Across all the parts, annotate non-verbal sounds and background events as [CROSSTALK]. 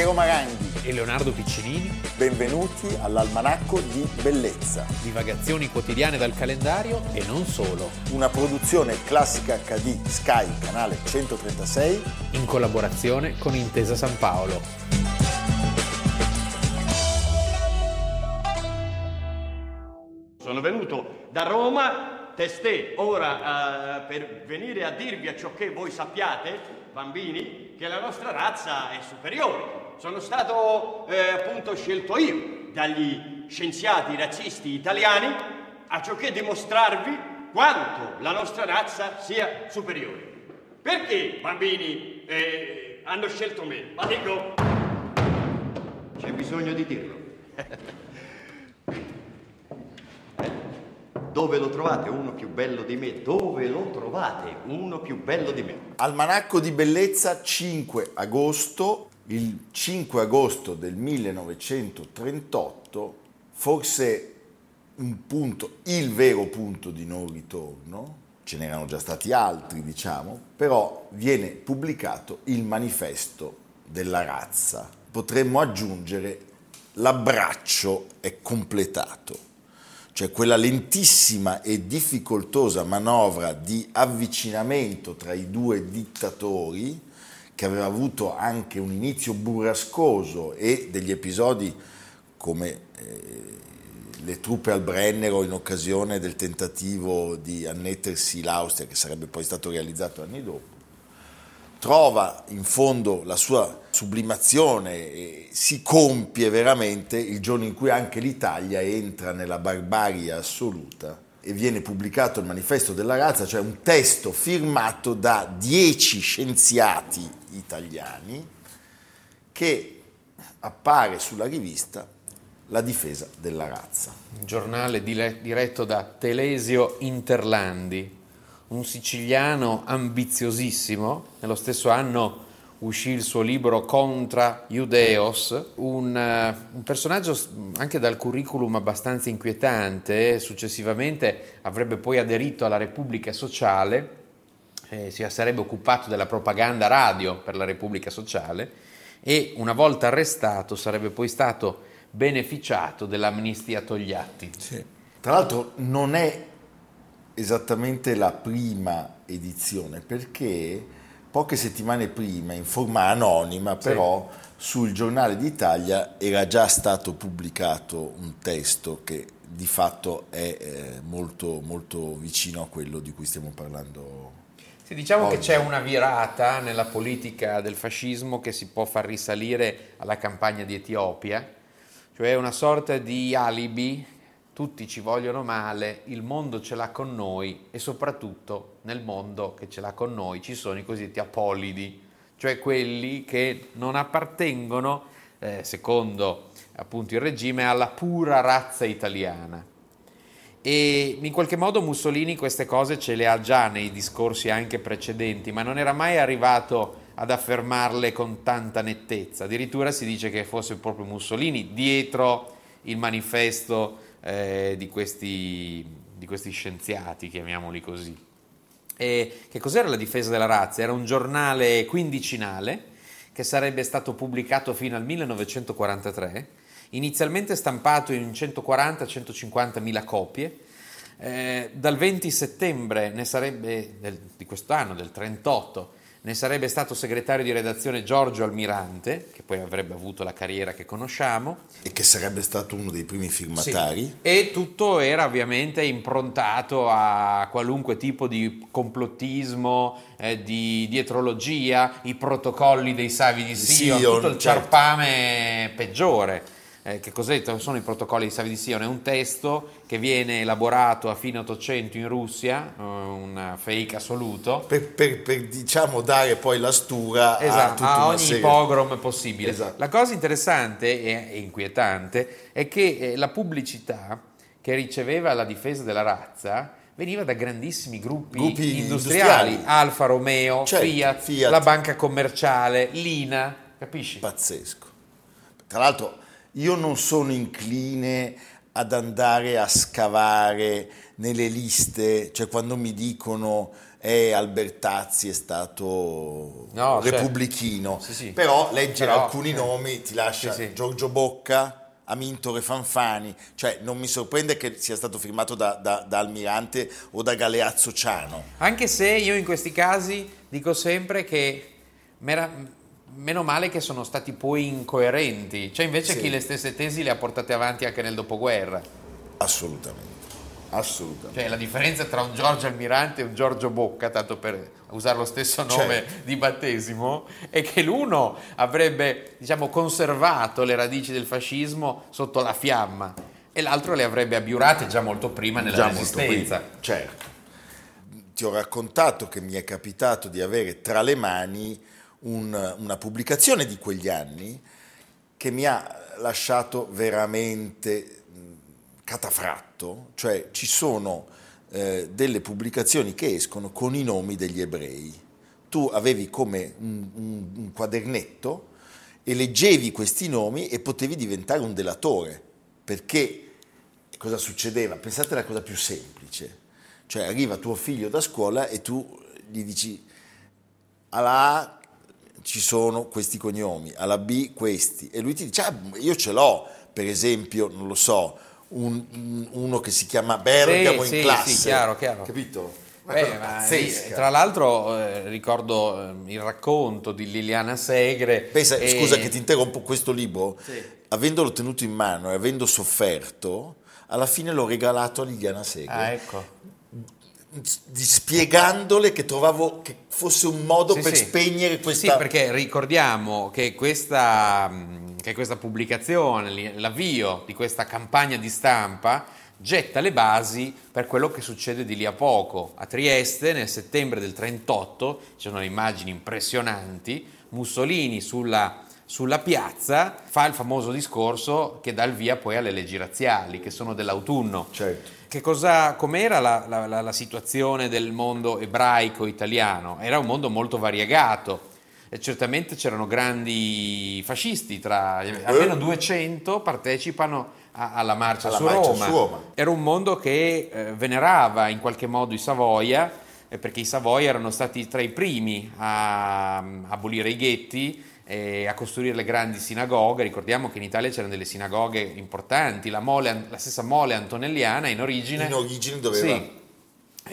Piero Maranghi e Leonardo Piccinini. Benvenuti all'Almanacco di Bellezza. Divagazioni quotidiane dal calendario e non solo. Una produzione classica HD Sky, canale 136. In collaborazione con Intesa San Paolo. Sono venuto da Roma testè ora uh, per venire a dirvi a ciò che voi sappiate bambini, che la nostra razza è superiore. Sono stato eh, appunto scelto io dagli scienziati razzisti italiani a ciò che dimostrarvi quanto la nostra razza sia superiore. Perché, bambini, eh, hanno scelto me? Ma dico, c'è bisogno di dirlo. Dove lo trovate uno più bello di me? Dove lo trovate uno più bello di me? Almanacco di bellezza 5 agosto, il 5 agosto del 1938, forse un punto, il vero punto di non ritorno, ce n'erano già stati altri diciamo, però viene pubblicato il manifesto della razza. Potremmo aggiungere l'abbraccio è completato cioè quella lentissima e difficoltosa manovra di avvicinamento tra i due dittatori, che aveva avuto anche un inizio burrascoso e degli episodi come eh, le truppe al Brennero in occasione del tentativo di annettersi l'Austria, che sarebbe poi stato realizzato anni dopo, trova in fondo la sua sublimazione e si compie veramente il giorno in cui anche l'Italia entra nella barbarie assoluta e viene pubblicato il manifesto della razza, cioè un testo firmato da dieci scienziati italiani che appare sulla rivista La difesa della razza. Un giornale diretto da Telesio Interlandi, un siciliano ambiziosissimo, nello stesso anno uscì il suo libro Contra Judeos, un, uh, un, personaggio anche dal curriculum abbastanza inquietante, successivamente avrebbe poi aderito alla Repubblica Sociale, eh, si sarebbe occupato della propaganda radio per la Repubblica Sociale e una volta arrestato sarebbe poi stato beneficiato dell'amnistia Togliatti. Sì. Tra l'altro non è esattamente la prima edizione perché poche settimane prima, in forma anonima, però sì. sul giornale d'Italia era già stato pubblicato un testo che di fatto è eh, molto, molto vicino a quello di cui stiamo parlando. Sì, diciamo oggi. che c'è una virata nella politica del fascismo che si può far risalire alla campagna di Etiopia, cioè una sorta di alibi tutti ci vogliono male, il mondo ce l'ha con noi e soprattutto nel mondo che ce l'ha con noi ci sono i cosiddetti apolidi, cioè quelli che non appartengono, eh, secondo appunto il regime, alla pura razza italiana. E in qualche modo Mussolini queste cose ce le ha già nei discorsi anche precedenti, ma non era mai arrivato ad affermarle con tanta nettezza. Addirittura si dice che fosse proprio Mussolini dietro il manifesto eh, di, questi, di questi scienziati, chiamiamoli così. E che cos'era la difesa della razza? Era un giornale quindicinale che sarebbe stato pubblicato fino al 1943, inizialmente stampato in 140-150 mila copie. Eh, dal 20 settembre sarebbe, del, di quest'anno, del 38, ne sarebbe stato segretario di redazione Giorgio Almirante, che poi avrebbe avuto la carriera che conosciamo. E che sarebbe stato uno dei primi firmatari. Sì. E tutto era ovviamente improntato a qualunque tipo di complottismo, eh, di dietrologia, i protocolli dei savi di Sion, Sion tutto il certo. ciarpame peggiore eh, che cos'è? sono i protocolli di Savi di Sion? È un testo che viene elaborato a fine 800 in Russia, uh, un fake assoluto. Per, per, per, diciamo dare poi la stura esatto, a, a ogni serie. pogrom possibile. Esatto. La cosa interessante e inquietante è che eh, la pubblicità che riceveva la difesa della razza veniva da grandissimi gruppi, gruppi industriali, industriali, Alfa Romeo, certo, Fiat, Fiat, la banca commerciale, l'INA, capisci? Pazzesco. Tra l'altro io non sono incline ad andare a scavare nelle liste, cioè quando mi dicono eh, Albertazzi è stato No, certo. repubblichino, Sì, sì. però leggere Però, alcuni eh, nomi ti lascia sì. Giorgio Bocca, Amintore Fanfani, cioè non mi sorprende che sia stato firmato da, da- da Almirante o da Galeazzo Ciano. Anche se io in questi casi dico sempre che mera- meno male che sono stati poi incoerenti, cioè invece Sì. chi le stesse tesi le ha portate avanti anche nel dopoguerra. Assolutamente, assolutamente. Cioè la differenza tra un Giorgio Almirante e un Giorgio Bocca, tanto per usare lo stesso nome Certo. di battesimo, è che l'uno avrebbe diciamo, conservato le radici del fascismo sotto la fiamma e l'altro le avrebbe abiurate già molto prima nella Già molto resistenza. prima, certo. Ti ho raccontato che mi è capitato di avere tra le mani un- una pubblicazione di quegli anni che mi ha lasciato veramente catafratto, cioè ci sono eh, delle pubblicazioni che escono con i nomi degli ebrei. Tu avevi come un, un- un quadernetto e leggevi questi nomi e potevi diventare un delatore, perché cosa succedeva? Pensate alla cosa più semplice, cioè arriva tuo figlio da scuola e tu gli dici alla A ci sono questi cognomi, alla B questi, e lui ti dice, ah, io ce l'ho, per esempio, non lo so, un- un- uno che si chiama Bergamo Sì, in sì, classe, sì, chiaro, chiaro. capito? Beh, lì, tra l'altro eh, ricordo eh, il racconto di Liliana Segre. Pensa, e- scusa che ti interrompo, questo libro, Sì. avendolo tenuto in mano e avendo sofferto, alla fine l'ho regalato a Liliana Segre. Ah, ecco. Spiegandole che trovavo che fosse un modo Sì, per sì. spegnere questa Sì, perché ricordiamo che questa, che questa pubblicazione, li- l'avvio di questa campagna di stampa getta le basi per quello che succede di lì a poco. A Trieste, nel settembre del 38, ci sono immagini impressionanti, Mussolini sulla, sulla piazza fa il famoso discorso che dà il via poi alle leggi razziali, che sono dell'autunno. Certo. Che cosa, com'era la, la- la- situazione del mondo ebraico italiano? Era un mondo molto variegato e certamente c'erano grandi fascisti, tra, almeno 200 partecipano a- alla marcia, Alla su, marcia Roma. su Roma. Era un mondo che eh, venerava in qualche modo i Savoia, eh, perché i Savoia erano stati tra i primi a, a abolire i ghetti e a costruire le grandi sinagoghe. Ricordiamo che in Italia c'erano delle sinagoghe importanti, la, mole- la stessa mole antonelliana in origine. in origine doveva Sì.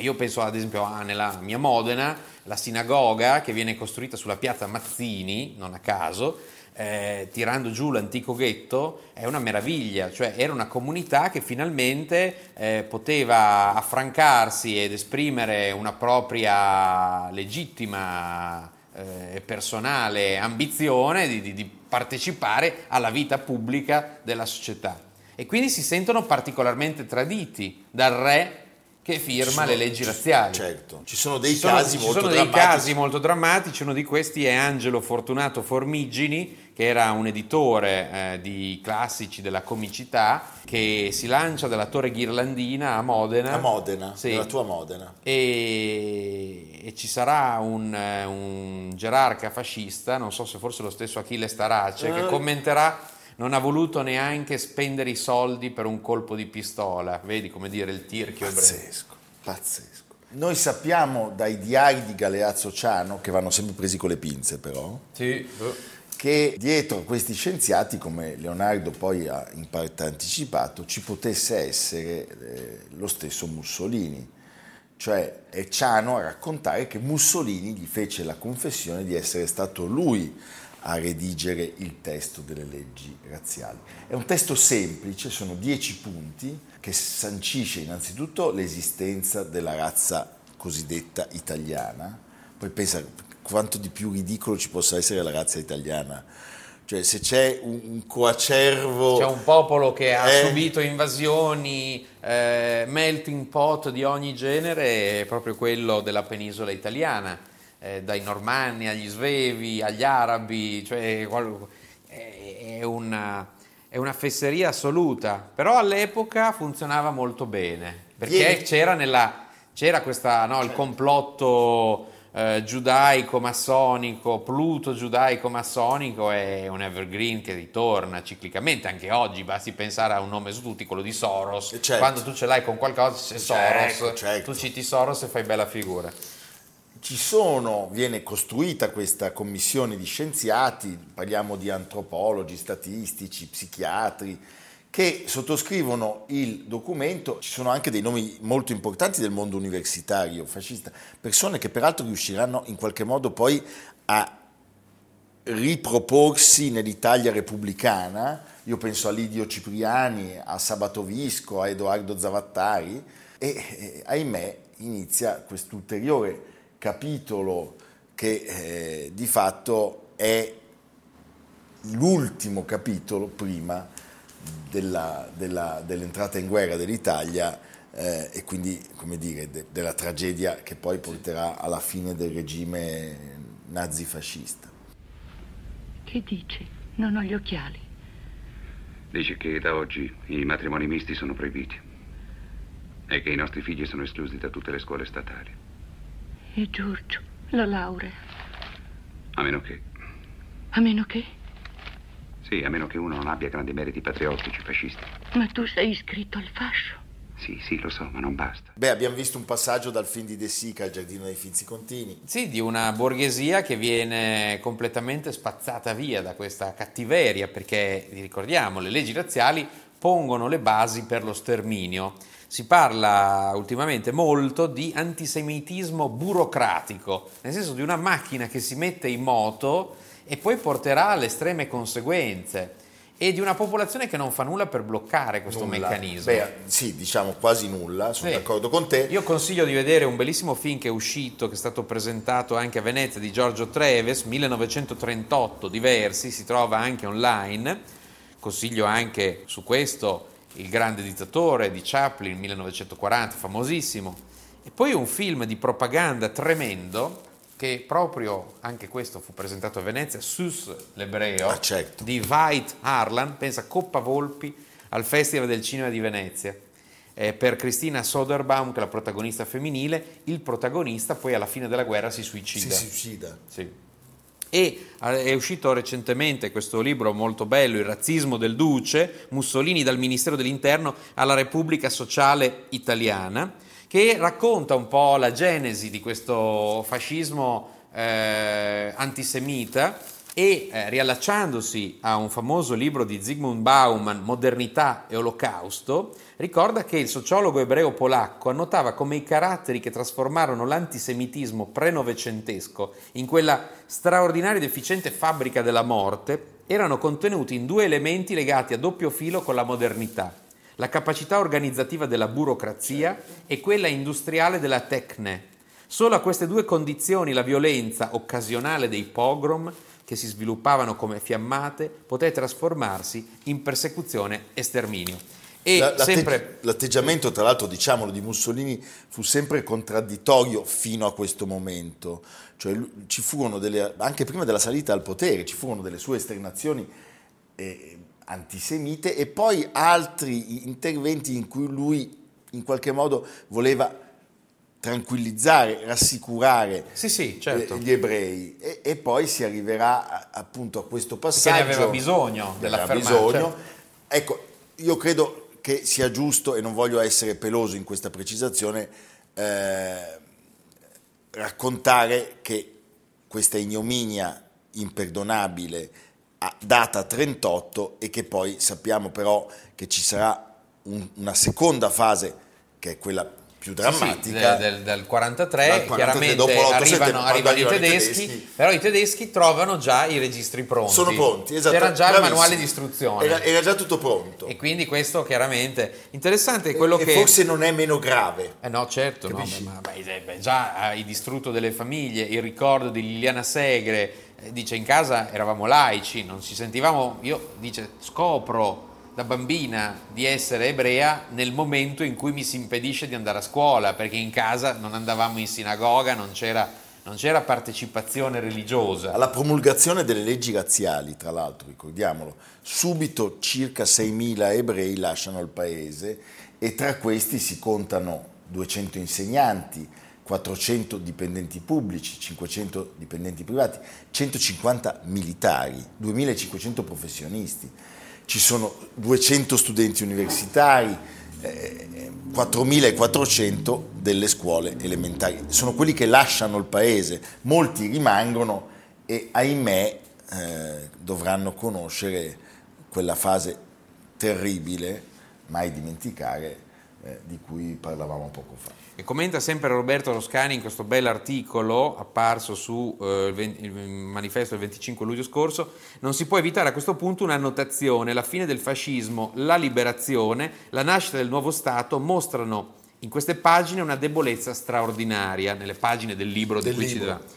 Io penso ad esempio a, nella mia Modena, la sinagoga che viene costruita sulla piazza Mazzini, non a caso, eh, tirando giù l'antico ghetto, è una meraviglia, cioè era una comunità che finalmente eh, poteva affrancarsi ed esprimere una propria legittima eh, e personale ambizione di, di- di partecipare alla vita pubblica della società. E quindi si sentono particolarmente traditi dal re che firma sono- le leggi razziali. Certo, ci sono dei Ci sono, casi ci molto sono dei casi molto drammatici, uno di questi è Angelo Fortunato Formigini, che era un editore eh, di classici della comicità, che si lancia dalla Torre Ghirlandina a Modena. a Modena, Sì. nella tua Modena. E, e ci sarà un, eh, un gerarca fascista, non so se forse lo stesso Achille Starace, che Eh. commenterà non ha voluto neanche spendere i soldi per un colpo di pistola. Vedi come dire il tirchio. Pazzesco, pazzesco. Noi sappiamo dai diari di Galeazzo Ciano, che vanno sempre presi con le pinze però, Sì. che dietro questi scienziati, come Leonardo poi ha in parte anticipato, ci potesse essere eh, lo stesso Mussolini. Cioè è Ciano a raccontare che Mussolini gli fece la confessione di essere stato lui a redigere il testo delle leggi razziali. È un testo semplice, sono dieci punti, che sancisce innanzitutto l'esistenza della razza cosiddetta italiana, poi pensa quanto di più ridicolo ci possa essere la razza italiana. Cioè se c'è un, un coacervo... C'è un popolo che ha Eh. subito invasioni, eh, melting pot di ogni genere, è proprio quello della penisola italiana, eh, dai normanni agli svevi, agli arabi, cioè è, una, è una fesseria assoluta, però all'epoca funzionava molto bene, perché Vieni. c'era, nella, c'era questa, no, il complotto eh, giudaico-massonico, Pluto giudaico-massonico è un evergreen che ritorna ciclicamente, anche oggi basti pensare a un nome su tutti, quello di Soros, certo. quando tu ce l'hai con qualcosa, se Soros, certo, certo. tu citi Soros e fai bella figura. Sono, viene costruita questa commissione di scienziati, parliamo di antropologi, statistici, psichiatri, che sottoscrivono il documento, ci sono anche dei nomi molto importanti del mondo universitario fascista, persone che peraltro riusciranno in qualche modo poi a riproporsi nell'Italia repubblicana, io penso a Lidio Cipriani, a Sabato Visco, a Edoardo Zavattari e eh, ahimè inizia quest'ulteriore capitolo che eh, di fatto è l'ultimo capitolo prima della, della, dell'entrata in guerra dell'Italia eh, e quindi come dire, de, della tragedia che poi porterà alla fine del regime nazifascista. Che dice? Non ho gli occhiali. Dice che da oggi i matrimoni misti sono proibiti e che i nostri figli sono esclusi da tutte le scuole statali. E Giorgio, la laurea? A meno che... A meno che? Sì, a meno che uno non abbia grandi meriti patriottici fascisti. Ma tu sei iscritto al fascio. Sì, sì, lo so, ma non basta. Beh, abbiamo visto un passaggio dal film di De Sica al Giardino dei Finzi Contini. Sì, di una borghesia che viene completamente spazzata via da questa cattiveria, perché, ricordiamo, le leggi razziali pongono le basi per lo sterminio. Si parla ultimamente molto di antisemitismo burocratico, nel senso di una macchina che si mette in moto e poi porterà alle estreme conseguenze e di una popolazione che non fa nulla per bloccare questo nulla. meccanismo. Beh, sì, diciamo quasi nulla, sono sì. d'accordo con te. Io consiglio di vedere un bellissimo film che è uscito, che è stato presentato anche a Venezia, di Giorgio Treves, 1938, diversi, si trova anche online. Consiglio anche su questo Il grande dittatore di Chaplin, 1940, famosissimo. E poi un film di propaganda tremendo che proprio anche questo fu presentato a Venezia, Sus l'ebreo ah, certo. di Veit Harlan, pensa Coppa Volpi al Festival del Cinema di Venezia. Eh, per Cristina Soderbaum, che è la protagonista femminile, il protagonista poi alla fine della guerra si suicida. Si suicida. Sì. E eh, è uscito recentemente questo libro molto bello, Il razzismo del Duce, Mussolini dal Ministero dell'Interno alla Repubblica Sociale Italiana che racconta un po' la genesi di questo fascismo eh, antisemita e eh, riallacciandosi a un famoso libro di Zygmunt Bauman, Modernità e Olocausto, ricorda che il sociologo ebreo polacco annotava come i caratteri che trasformarono l'antisemitismo pre-novecentesco in quella straordinaria ed efficiente fabbrica della morte erano contenuti in due elementi legati a doppio filo con la modernità la capacità organizzativa della burocrazia e quella industriale della tecne. Solo a queste due condizioni la violenza occasionale dei pogrom, che si sviluppavano come fiammate, poté trasformarsi in persecuzione e sterminio. E la, sempre... L'atteggiamento, tra l'altro, diciamolo, di Mussolini fu sempre contraddittorio fino a questo momento. Cioè, ci furono delle, anche prima della salita al potere, ci furono delle sue esternazioni eh, antisemite e poi altri interventi in cui lui in qualche modo voleva tranquillizzare, rassicurare sì, sì, certo. gli ebrei e, e, poi si arriverà appunto a questo passaggio. Che ne aveva bisogno dell'affermazione. Bisogno. Certo. Ecco, io credo che sia giusto, e non voglio essere peloso in questa precisazione, eh, raccontare che questa ignominia imperdonabile data 38 e che poi sappiamo però che ci sarà un, una seconda fase che è quella più drammatica sì, sì, del, del, 43 43 chiaramente arrivano, arrivano i tedeschi, tedeschi, però i tedeschi trovano già i registri pronti. Sono pronti esatto. C'era già Bravissimo. il manuale di istruzione. Era, era, già tutto pronto. E quindi questo chiaramente interessante è quello e, che forse non è meno grave. Eh no certo no, ma, beh, beh, già hai distrutto delle famiglie il ricordo di Liliana Segre eh, dice in casa eravamo laici, non ci sentivamo, io dice scopro da bambina di essere ebrea nel momento in cui mi si impedisce di andare a scuola, perché in casa non andavamo in sinagoga, non c'era, non c'era partecipazione religiosa. Alla promulgazione delle leggi razziali, tra l'altro, ricordiamolo, subito circa 6.000 ebrei lasciano il paese e tra questi si contano 200 insegnanti, 400 dipendenti pubblici, 500 dipendenti privati, 150 militari, 2500 professionisti, ci sono 200 studenti universitari, eh, 4400 delle scuole elementari. Sono quelli che lasciano il paese, molti rimangono e ahimè eh, dovranno conoscere quella fase terribile, mai dimenticare, eh, di cui parlavamo poco fa. E commenta sempre Roberto Toscani in questo bell'articolo apparso su eh, il, 20, il, manifesto del 25 luglio scorso, non si può evitare a questo punto un'annotazione, la fine del fascismo, la liberazione, la nascita del nuovo Stato mostrano in queste pagine una debolezza straordinaria, nelle pagine del libro del di cui libro. ci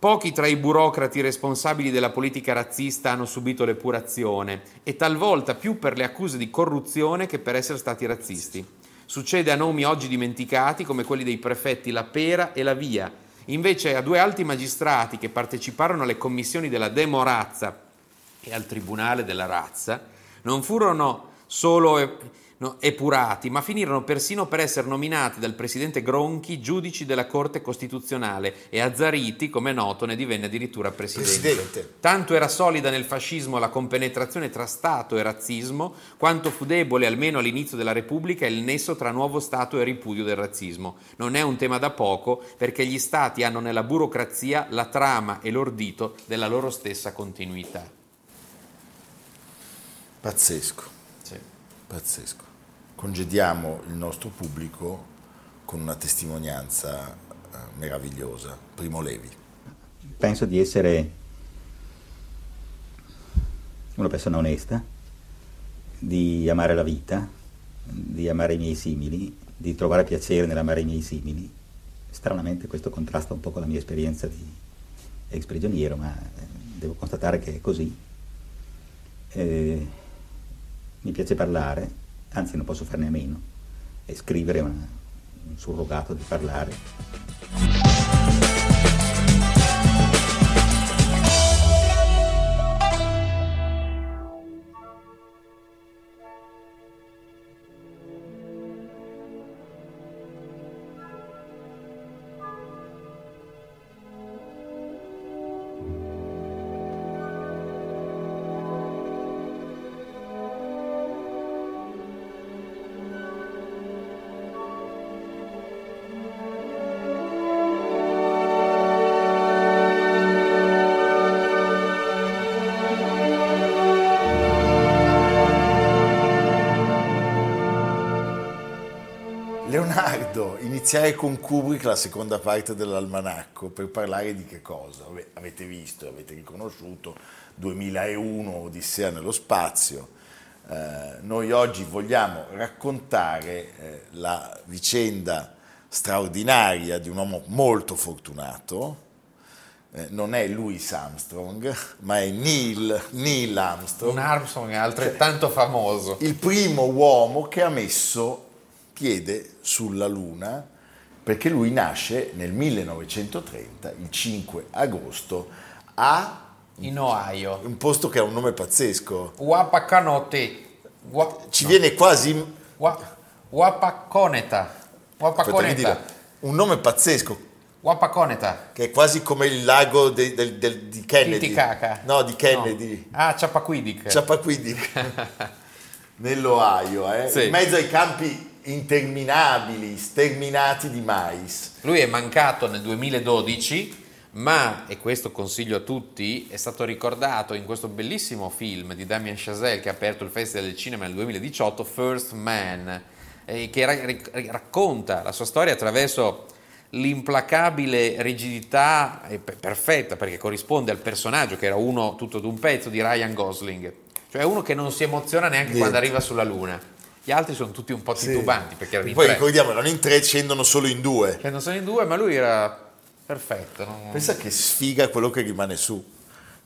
Pochi tra i burocrati responsabili della politica razzista hanno subito l'epurazione e talvolta più per le accuse di corruzione che per essere stati razzisti. Succede a nomi oggi dimenticati come quelli dei prefetti La Pera e La Via. Invece a due alti magistrati che parteciparono alle commissioni della Demorazza e al Tribunale della Razza non furono solo no, epurati, ma finirono persino per essere nominati dal presidente Gronchi giudici della Corte Costituzionale e Azzariti, come è noto, ne divenne addirittura presidente. presidente. Tanto era solida nel fascismo la compenetrazione tra Stato e razzismo, quanto fu debole, almeno all'inizio della Repubblica, il nesso tra nuovo Stato e ripudio del razzismo. Non è un tema da poco, perché gli Stati hanno nella burocrazia la trama e l'ordito della loro stessa continuità. Pazzesco. Sì. Pazzesco congediamo il nostro pubblico con una testimonianza eh, meravigliosa. Primo Levi. Penso di essere una persona onesta, di amare la vita, di amare i miei simili, di trovare piacere nell'amare i miei simili. Stranamente questo contrasta un po' con la mia esperienza di ex prigioniero, ma eh, devo constatare che è così. Eh, mi piace parlare, anzi non posso farne a meno, e scrivere un surrogato di parlare. Iniziare con Kubrick la seconda parte dell'almanacco per parlare di che cosa? Avete visto, avete riconosciuto 2001 Odissea nello spazio. Eh, noi oggi vogliamo raccontare eh, la vicenda straordinaria di un uomo molto fortunato, eh, non è Louis Armstrong, ma è Neil, Neil Armstrong. Un Armstrong altrettanto famoso. Il primo uomo che ha messo piede sulla Luna, perché lui nasce nel 1930, il 5 agosto, a... In Ohio. Un posto che ha un nome pazzesco. Wapakanote. Wa... Ci no. viene quasi... Wa... Wapakoneta. Wapakoneta. un nome pazzesco. Wapakoneta. Che è quasi come il lago de, de, de, di Kennedy. Titicaca. No, di Kennedy. No. Ah, Chappaquiddick. Chappaquiddick. [LAUGHS] Nell'Ohio, eh? Sì. in mezzo ai campi interminabili, sterminati di mais. Lui è mancato nel 2012, ma, e questo consiglio a tutti, è stato ricordato in questo bellissimo film di Damien Chazelle che ha aperto il Festival del Cinema nel 2018, First Man, eh, che ra- racconta la sua storia attraverso l'implacabile rigidità perfetta perché corrisponde al personaggio che era uno tutto d'un pezzo di Ryan Gosling, cioè uno che non si emoziona neanche Niente. quando arriva sulla luna gli altri sono tutti un po' titubanti. Sì. Perché erano Poi ricordiamo, erano in tre, scendono solo in due. Scendono solo in due, ma lui era perfetto. Non... Pensa che sfiga quello che rimane su.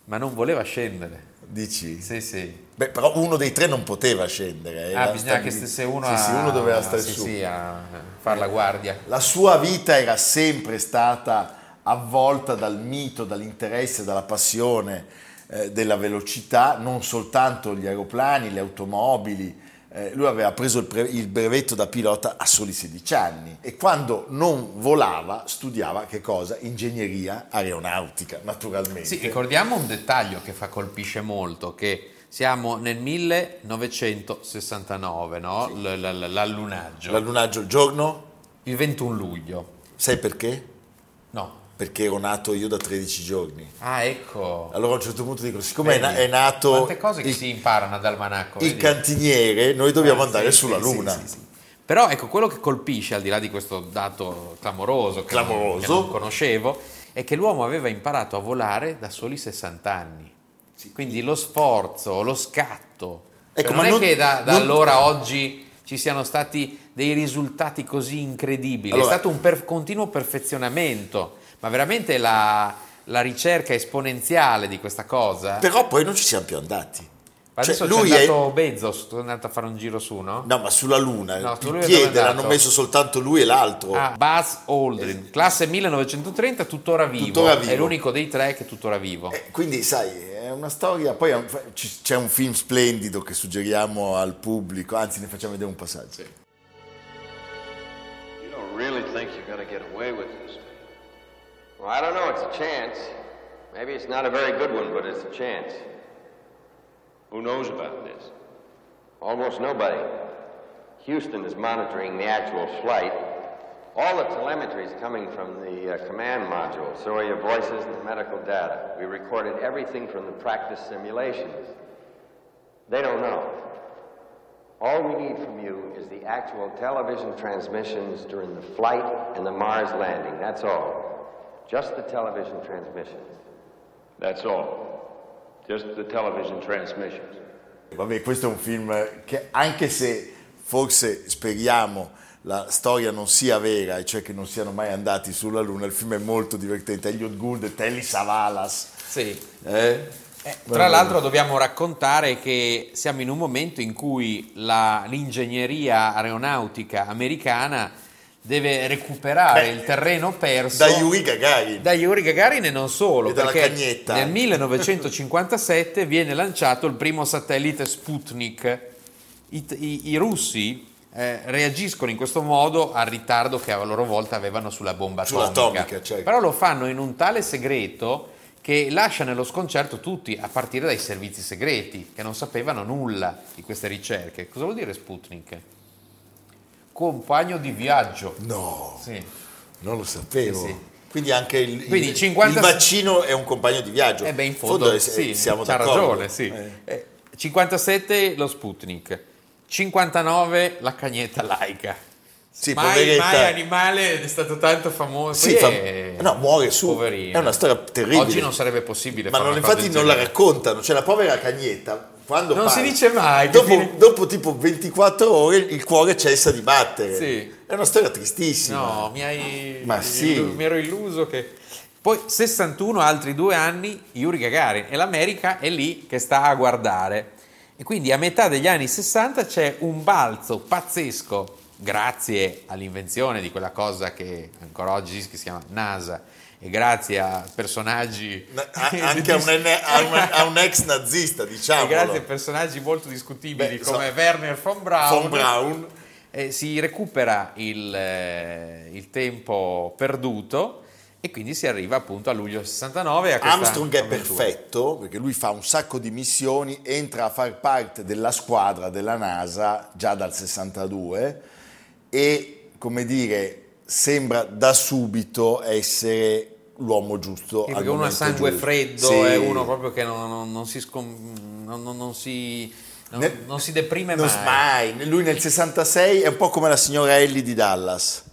Ma non voleva scendere. Dici? Sì, sì. Beh, però uno dei tre non poteva scendere. Ah, bisogna che stesse uno sì, a... Sì, uno doveva stare sì, su. Sì, a fare la guardia. La sua vita era sempre stata avvolta dal mito, dall'interesse, dalla passione eh, della velocità, non soltanto gli aeroplani, le automobili, eh, lui aveva preso il, pre- il brevetto da pilota a soli 16 anni e quando non volava studiava che cosa? Ingegneria aeronautica, naturalmente. Sì, ricordiamo un dettaglio che fa colpisce molto, che siamo nel 1969, no? L- l- l- l'allunaggio. L'allunaggio il giorno? Il 21 luglio. Sai perché? No. Perché ero nato io da 13 giorni. Ah, ecco. Allora a un certo punto dico, siccome Vedi? è nato Quante cose che il, si imparano ad almanacco. il vedi? cantiniere, noi dobbiamo Eh, andare sì, sulla sì, Luna. sì. Però ecco, quello che colpisce, al di là di questo dato clamoroso che, Non, Clamoroso. che non conoscevo, è che l'uomo aveva imparato a volare da soli 60 anni. Quindi lo sforzo, lo scatto. Ecco, Cioè, ma non, non- è che da, da non- allora a oggi ci siano stati dei risultati così incredibili, Allora- è stato un per- continuo perfezionamento, ma veramente la, la ricerca esponenziale di questa cosa... Però poi non ci siamo più andati. Adesso Cioè, lui c'è è- andato Bezos, è andato a fare un giro su, no? No, ma sulla Luna, No, il lui è piede è l'hanno messo soltanto lui e l'altro. Ah, Buzz Aldrin, classe 1930, tuttora vivo. Tuttora vivo. È l'unico dei tre che è tuttora vivo. Eh, quindi, sai, è una storia. Poi è un- c'è un film splendido che suggeriamo al pubblico, anzi, ne facciamo vedere un passaggio. You don't really think you're to get away with this? Well, I don't know. It's a chance. Maybe it's not a very good one, but it's a chance. Who knows about this? Almost nobody. Houston is monitoring the actual flight. All the telemetry is coming from the uh, command module, so are your voices and the medical data. We recorded everything from the practice simulations. They don't know. All we need from you is the actual television transmissions during the flight and the Mars landing. That's all. Just the television transmissions. That's all. Just the television transmissions. Vabbè, questo è un film che anche se forse speriamo la storia non sia vera, e cioè che non siano mai andati sulla Luna, il film è molto divertente. Elliot Gould e Telly Savalas. Sì. Eh? Tra l'altro dobbiamo raccontare che siamo in un momento in cui la- l'ingegneria aeronautica americana deve recuperare Beh, il terreno perso Da Yuri Gagarin. da Yuri Gagarin e non solo, E dalla perché nel 1957 [LAUGHS] viene lanciato il primo satellite Sputnik. I, i- i russi eh, reagiscono in questo modo al ritardo che a loro volta avevano sulla bomba Sulla atomica. atomica, certo. Però lo fanno in un tale segreto che lascia nello sconcerto tutti, a partire dai servizi segreti, che non sapevano nulla di queste ricerche. Cosa vuol dire Sputnik? Compagno di viaggio. No, Sì. non lo sapevo. Sì, sì. Quindi anche il, Quindi il- 50 il vaccino è un compagno di viaggio. Eh beh, in fondo, è- sì, siamo c'ha d'accordo. ragione, sì. Eh. Eh, 57 lo Sputnik, 59 la cagnetta laica. Sì, mai, poveretta. mai animale è stato tanto famoso. Sì, fa- è- no, muore su. Poverino. È una storia terribile. Oggi non sarebbe possibile Ma non, infatti non la genere. raccontano, cioè la povera cagnetta quando Non si parte, dice mai Dopo, fine- dopo tipo 24 ore il cuore cessa di battere. Sì. È una storia tristissima. No, mi hai. Ma sì. Mi ero illuso che. Poi 61, altri due anni, Yuri Gagarin e l'America è lì che sta a guardare. E quindi a metà degli anni 60 c'è un balzo pazzesco, grazie all'invenzione di quella cosa che ancora oggi si chiama NASA e grazie a personaggi. Na- a- [LAUGHS] anche a un, a un- a un ex nazista, diciamo. grazie a personaggi molto discutibili Beh, come so- Werner von Braun, Von Braun. eh, si recupera il, eh, il tempo perduto e quindi si arriva appunto a luglio 69 a Armstrong è avventura. perfetto perché lui fa un sacco di missioni, entra a far parte della squadra della NASA già dal 62 e, come dire, sembra da subito essere l'uomo giusto. Sì, perché uno ha sangue giusto. freddo, Sì. è uno proprio che non, non- non si, scom- non, si, non- Ne- non si deprime mai. mai. Lui nel 66 è un po' come la signora Ellie di Dallas,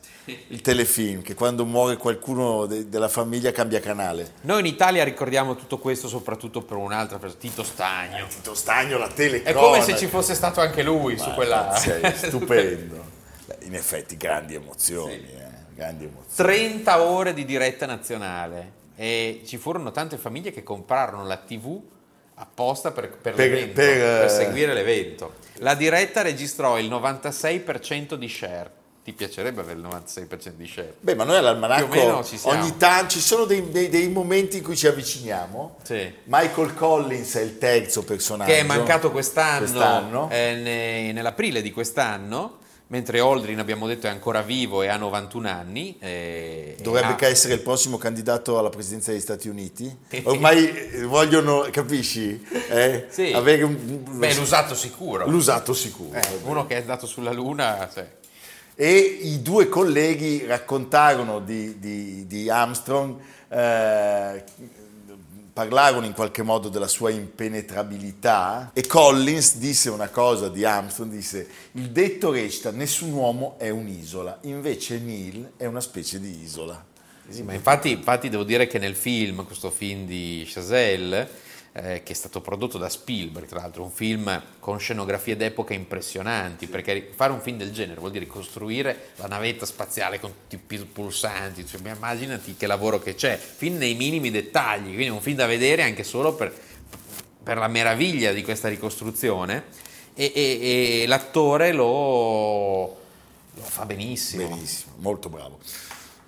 il telefilm, che quando muore qualcuno de- della famiglia cambia canale. Noi in Italia ricordiamo tutto questo soprattutto per un'altra persona, Tito Stagno. Tito Stagno, la telecronaca. È come se ci fosse stato anche lui su Ma quella... sei [LAUGHS] stupendo. In effetti grandi emozioni, eh, grandi emozioni. 30 ore di diretta nazionale e ci furono tante famiglie che comprarono la TV apposta per, per Per- l'evento, per, eh, seguire l'evento. La diretta registrò il 96% di share. Ti piacerebbe avere il 96% di share? Beh, ma noi all'almanacco ogni tanto ci sono dei, dei- dei momenti in cui ci avviciniamo. Sì. Michael Collins è il terzo personaggio. Che è mancato quest'anno, Quest'anno. eh, ne- nell'aprile di quest'anno, mentre Aldrin abbiamo detto è ancora vivo e ha 91 anni. eh, Dovrebbe ha- essere il prossimo candidato alla presidenza degli Stati Uniti. Ormai eh, vogliono, capisci? Eh, Sì. Avere un- Beh, l'usato sicuro. l'usato sicuro. Eh, uno che è andato sulla Luna, sì. E i due colleghi raccontarono di, di- di Armstrong, eh, parlarono in qualche modo della sua impenetrabilità e Collins disse una cosa di Armstrong, disse il detto recita nessun uomo è un'isola, invece Neil è una specie di isola. Sì, ma infatti, infatti devo dire che nel film, questo film di Chazelle, eh, che è stato prodotto da Spielberg, tra l'altro, un film con scenografie d'epoca impressionanti, perché fare un film del genere vuol dire costruire la navetta spaziale con tutti i pulsanti, cioè, immaginati che lavoro che c'è, fin nei minimi dettagli, quindi è un film da vedere anche solo per, per la meraviglia di questa ricostruzione e, e- e l'attore lo, lo fa benissimo. Benissimo, molto bravo.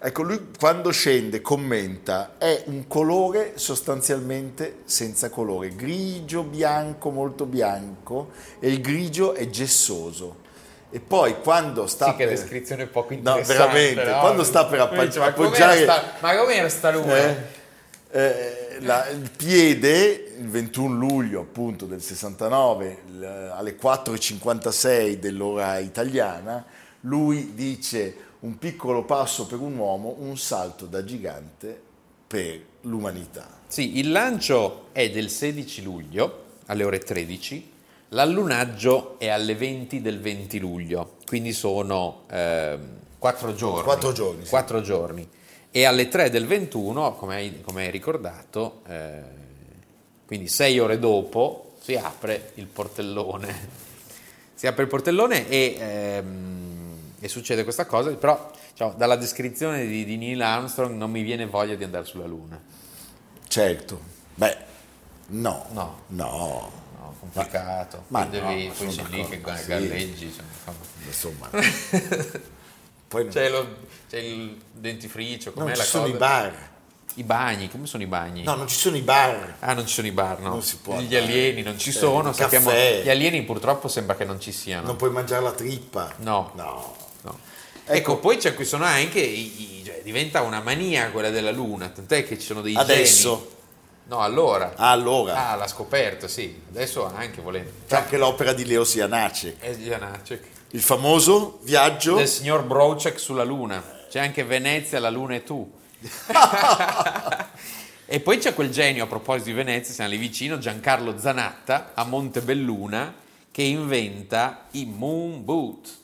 Ecco, lui quando scende commenta, è un colore sostanzialmente senza colore, grigio, bianco, molto bianco, e il grigio è gessoso. E poi quando sta Sì, che per... descrizione poco No, interessante. veramente, no? quando sta per appa- ma appoggiare... com'era sta- Ma com'era sta luna? Eh, eh, la- il piede, il 21 luglio appunto del 69, il- alle 4.56 dell'ora italiana, lui dice un piccolo passo per un uomo, un salto da gigante per l'umanità. Sì, il lancio è del 16 luglio alle ore 13, l'allunaggio è alle 20 del 20 luglio, quindi sono ehm, quattro giorni. Quattro giorni, sì. Quattro giorni. E alle 3 del 21, come hai, come hai ricordato, eh, quindi sei ore dopo, si apre il portellone. Si apre il portellone e, ehm, e succede questa cosa, però diciamo, dalla descrizione di, di Neil Armstrong non mi viene voglia di andare sulla Luna. Certo, beh, no, No. no, No, complicato. Ma no, devi, ma poi sono sei lì che d'accordo, sì. galleggi. insomma. [LAUGHS] Poi non- C'è, lo- c'è il dentifricio, non com'è ci la sono cosa? i bar, I bagni, come sono i bagni? no, non ci sono i bar. Ah, non ci sono i bar, no? Non si può Gli alieni non ci Eh, sono, sappiamo. Gli alieni purtroppo sembra che non ci siano. Non puoi mangiare la trippa. No. No. No. Ecco, poi c'è qui sono anche, i- i- cioè, diventa una mania quella della Luna, tant'è che ci sono dei Adesso? geni. No, allora. Ah, allora. Ah, la scoperta, sì. Adesso anche volendo. C'è anche l'opera di Leo Sianacek. È Janacek. Il famoso viaggio del signor Brocek sulla Luna. C'è anche Venezia, la Luna e tu. [LAUGHS] e poi c'è quel genio, a proposito di Venezia, siamo lì vicino, Giancarlo Zanatta, a Montebelluna, che inventa i Moon Boot.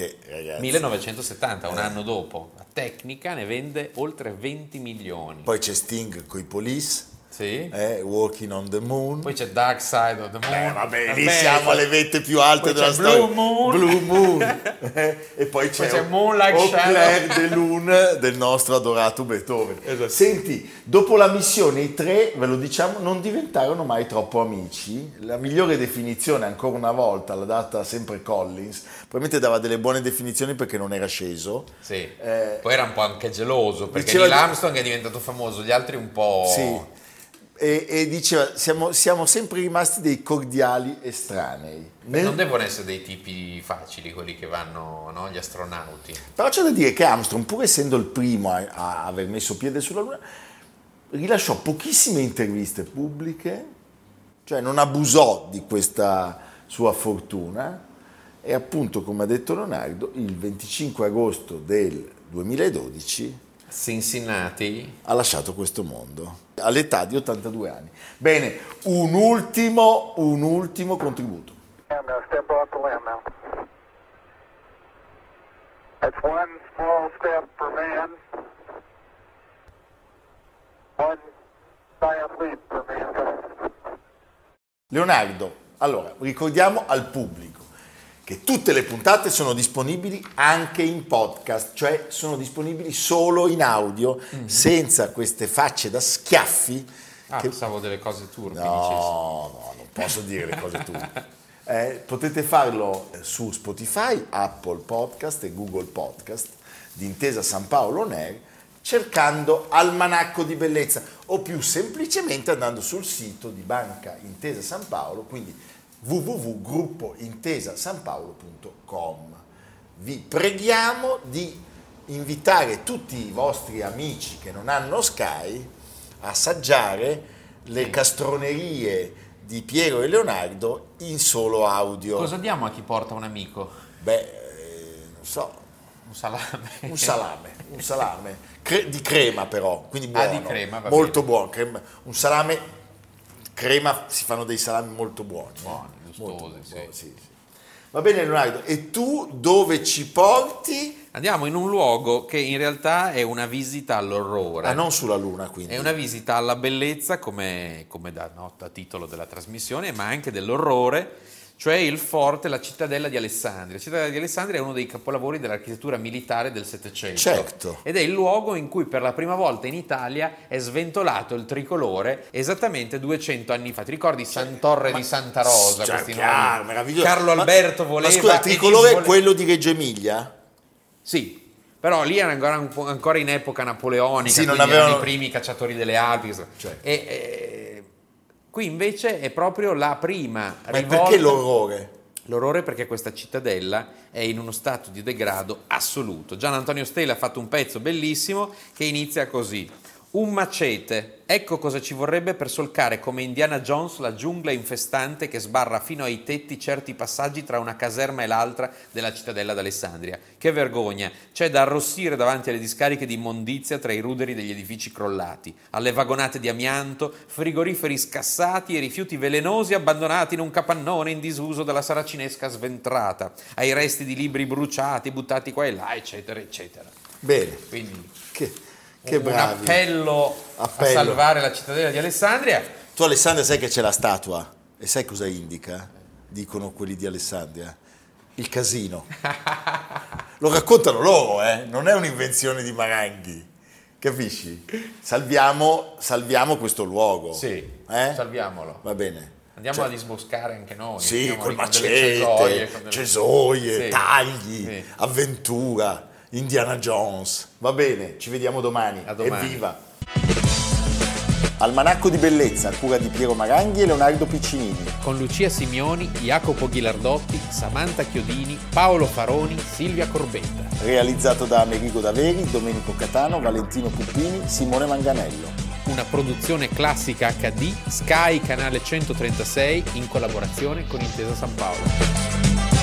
Che ragazzi. 1970, un anno dopo. La tecnica ne vende oltre 20 milioni. Poi c'è Sting con i Police, Sì. eh, Walking on the Moon. Poi c'è Dark Side of the Moon. Eh, vabbè, lì siamo poi- alle vette più alte poi della storia. Blue Moon. Blue Moon. Eh, [LAUGHS] e poi c'è, c'è Moonlight Au Shadow. clair de lune del nostro adorato Beethoven. Esatto. Senti, dopo la missione i tre, ve lo diciamo, non diventarono mai troppo amici. La migliore definizione, ancora una volta, l'ha data sempre Collins. Probabilmente dava delle buone definizioni perché non era sceso. Sì. Eh, Poi era un po' anche geloso perché Neil Armstrong è diventato famoso, gli altri un po'. Sì. E, e diceva, siamo, siamo sempre rimasti dei cordiali estranei. Nel- Non devono essere dei tipi facili quelli che vanno, no? gli astronauti. Però c'è da dire che Armstrong, pur essendo il primo a, a aver messo piede sulla Luna, rilasciò pochissime interviste pubbliche, cioè non abusò di questa sua fortuna e appunto, come ha detto Leonardo, il 25 agosto del 2012 Cincinnati. ha lasciato questo mondo all'età di 82 anni. Bene, un ultimo, un ultimo contributo. Leonardo, allora ricordiamo al pubblico che tutte le puntate sono disponibili anche in podcast, cioè sono disponibili solo in audio, senza queste facce da schiaffi. Ah, che- pensavo delle cose dicessi. No, no, non posso dire le cose tu. [LAUGHS] Eh, potete farlo su Spotify, Apple Podcast e Google Podcast di Intesa San Paolo Air cercando Almanacco di Bellezza o più semplicemente andando sul sito di Banca Intesa San Paolo, quindi www.gruppointesasanpaolo.com. Vi preghiamo di invitare tutti i vostri amici che non hanno Sky a assaggiare le castronerie di Piero e Leonardo in solo audio. Cosa diamo a chi porta un amico? Beh, eh, non so, Un salame. un salame, un salame Cre- di crema però, quindi Ah, buono, di crema, va molto buono, crema- un salame crema, si fanno dei salami molto buoni. Buoni, Molto gustosi, sì. buoni, sì, sì. Va bene Leonardo, e tu dove ci porti? Andiamo in un luogo che in realtà è una visita all'orrore. Ah, non sulla luna quindi. È una visita alla bellezza, come, come da, no, da titolo della trasmissione, ma anche dell'orrore, cioè il forte, la cittadella di Alessandria. La cittadella di Alessandria è uno dei capolavori dell'architettura militare del Settecento. Certo. Ed è il luogo in cui per la prima volta in Italia è sventolato il tricolore esattamente 200 anni fa. Ti ricordi Santorre di Santa Rosa? Cioè, questi chiaro, meraviglioso. Carlo Ma- Alberto voleva... Ma scusa, il tricolore è quello di Reggio Emilia? sì, però lì era ancora, ancora in epoca napoleonica, Sì, non avevano- erano i primi cacciatori delle Alpi. Cioè. E- qui invece è proprio la prima Ma rivolta. perché l'orrore? L'orrore perché questa cittadella è in uno stato di degrado assoluto. Gian Antonio Stella ha fatto un pezzo bellissimo che inizia così. Un macete, ecco cosa ci vorrebbe per solcare come Indiana Jones la giungla infestante che sbarra fino ai tetti certi passaggi tra una caserma e l'altra della cittadella d'Alessandria. Che vergogna, c'è da arrossire davanti alle discariche di immondizia tra i ruderi degli edifici crollati, alle vagonate di amianto, frigoriferi scassati e rifiuti velenosi abbandonati in un capannone in disuso dalla saracinesca sventrata, ai resti di libri bruciati, buttati qua e là, eccetera, eccetera. Bene, Quindi che, che un bravi. appello, Appello. a salvare la cittadella di Alessandria. Tu Alessandria sai che c'è la statua e sai cosa indica? Dicono quelli di Alessandria. Il casino. [LAUGHS] Lo raccontano loro, eh? non è un'invenzione di Maranghi. Capisci? Salviamo, salviamo questo luogo. Sì, Eh? salviamolo. Va bene. Andiamo Cioè, a disboscare anche noi. Sì, col macete, cesoie, cesoie, Sì. tagli, Sì. avventura, Indiana Jones. Va bene, ci vediamo domani. A domani. Evviva! Almanacco di bellezza a cura di Piero Maranghi e Leonardo Piccinini. Con Lucia Simioni, Jacopo Ghilardotti, Samantha Chiodini, Paolo Faroni, Silvia Corbetta. Realizzato da Amerigo Daveri, Domenico Catano, Valentino Puppini, Simone Manganello. Una produzione classica HD, Sky Canale 136 in collaborazione con Intesa San Paolo.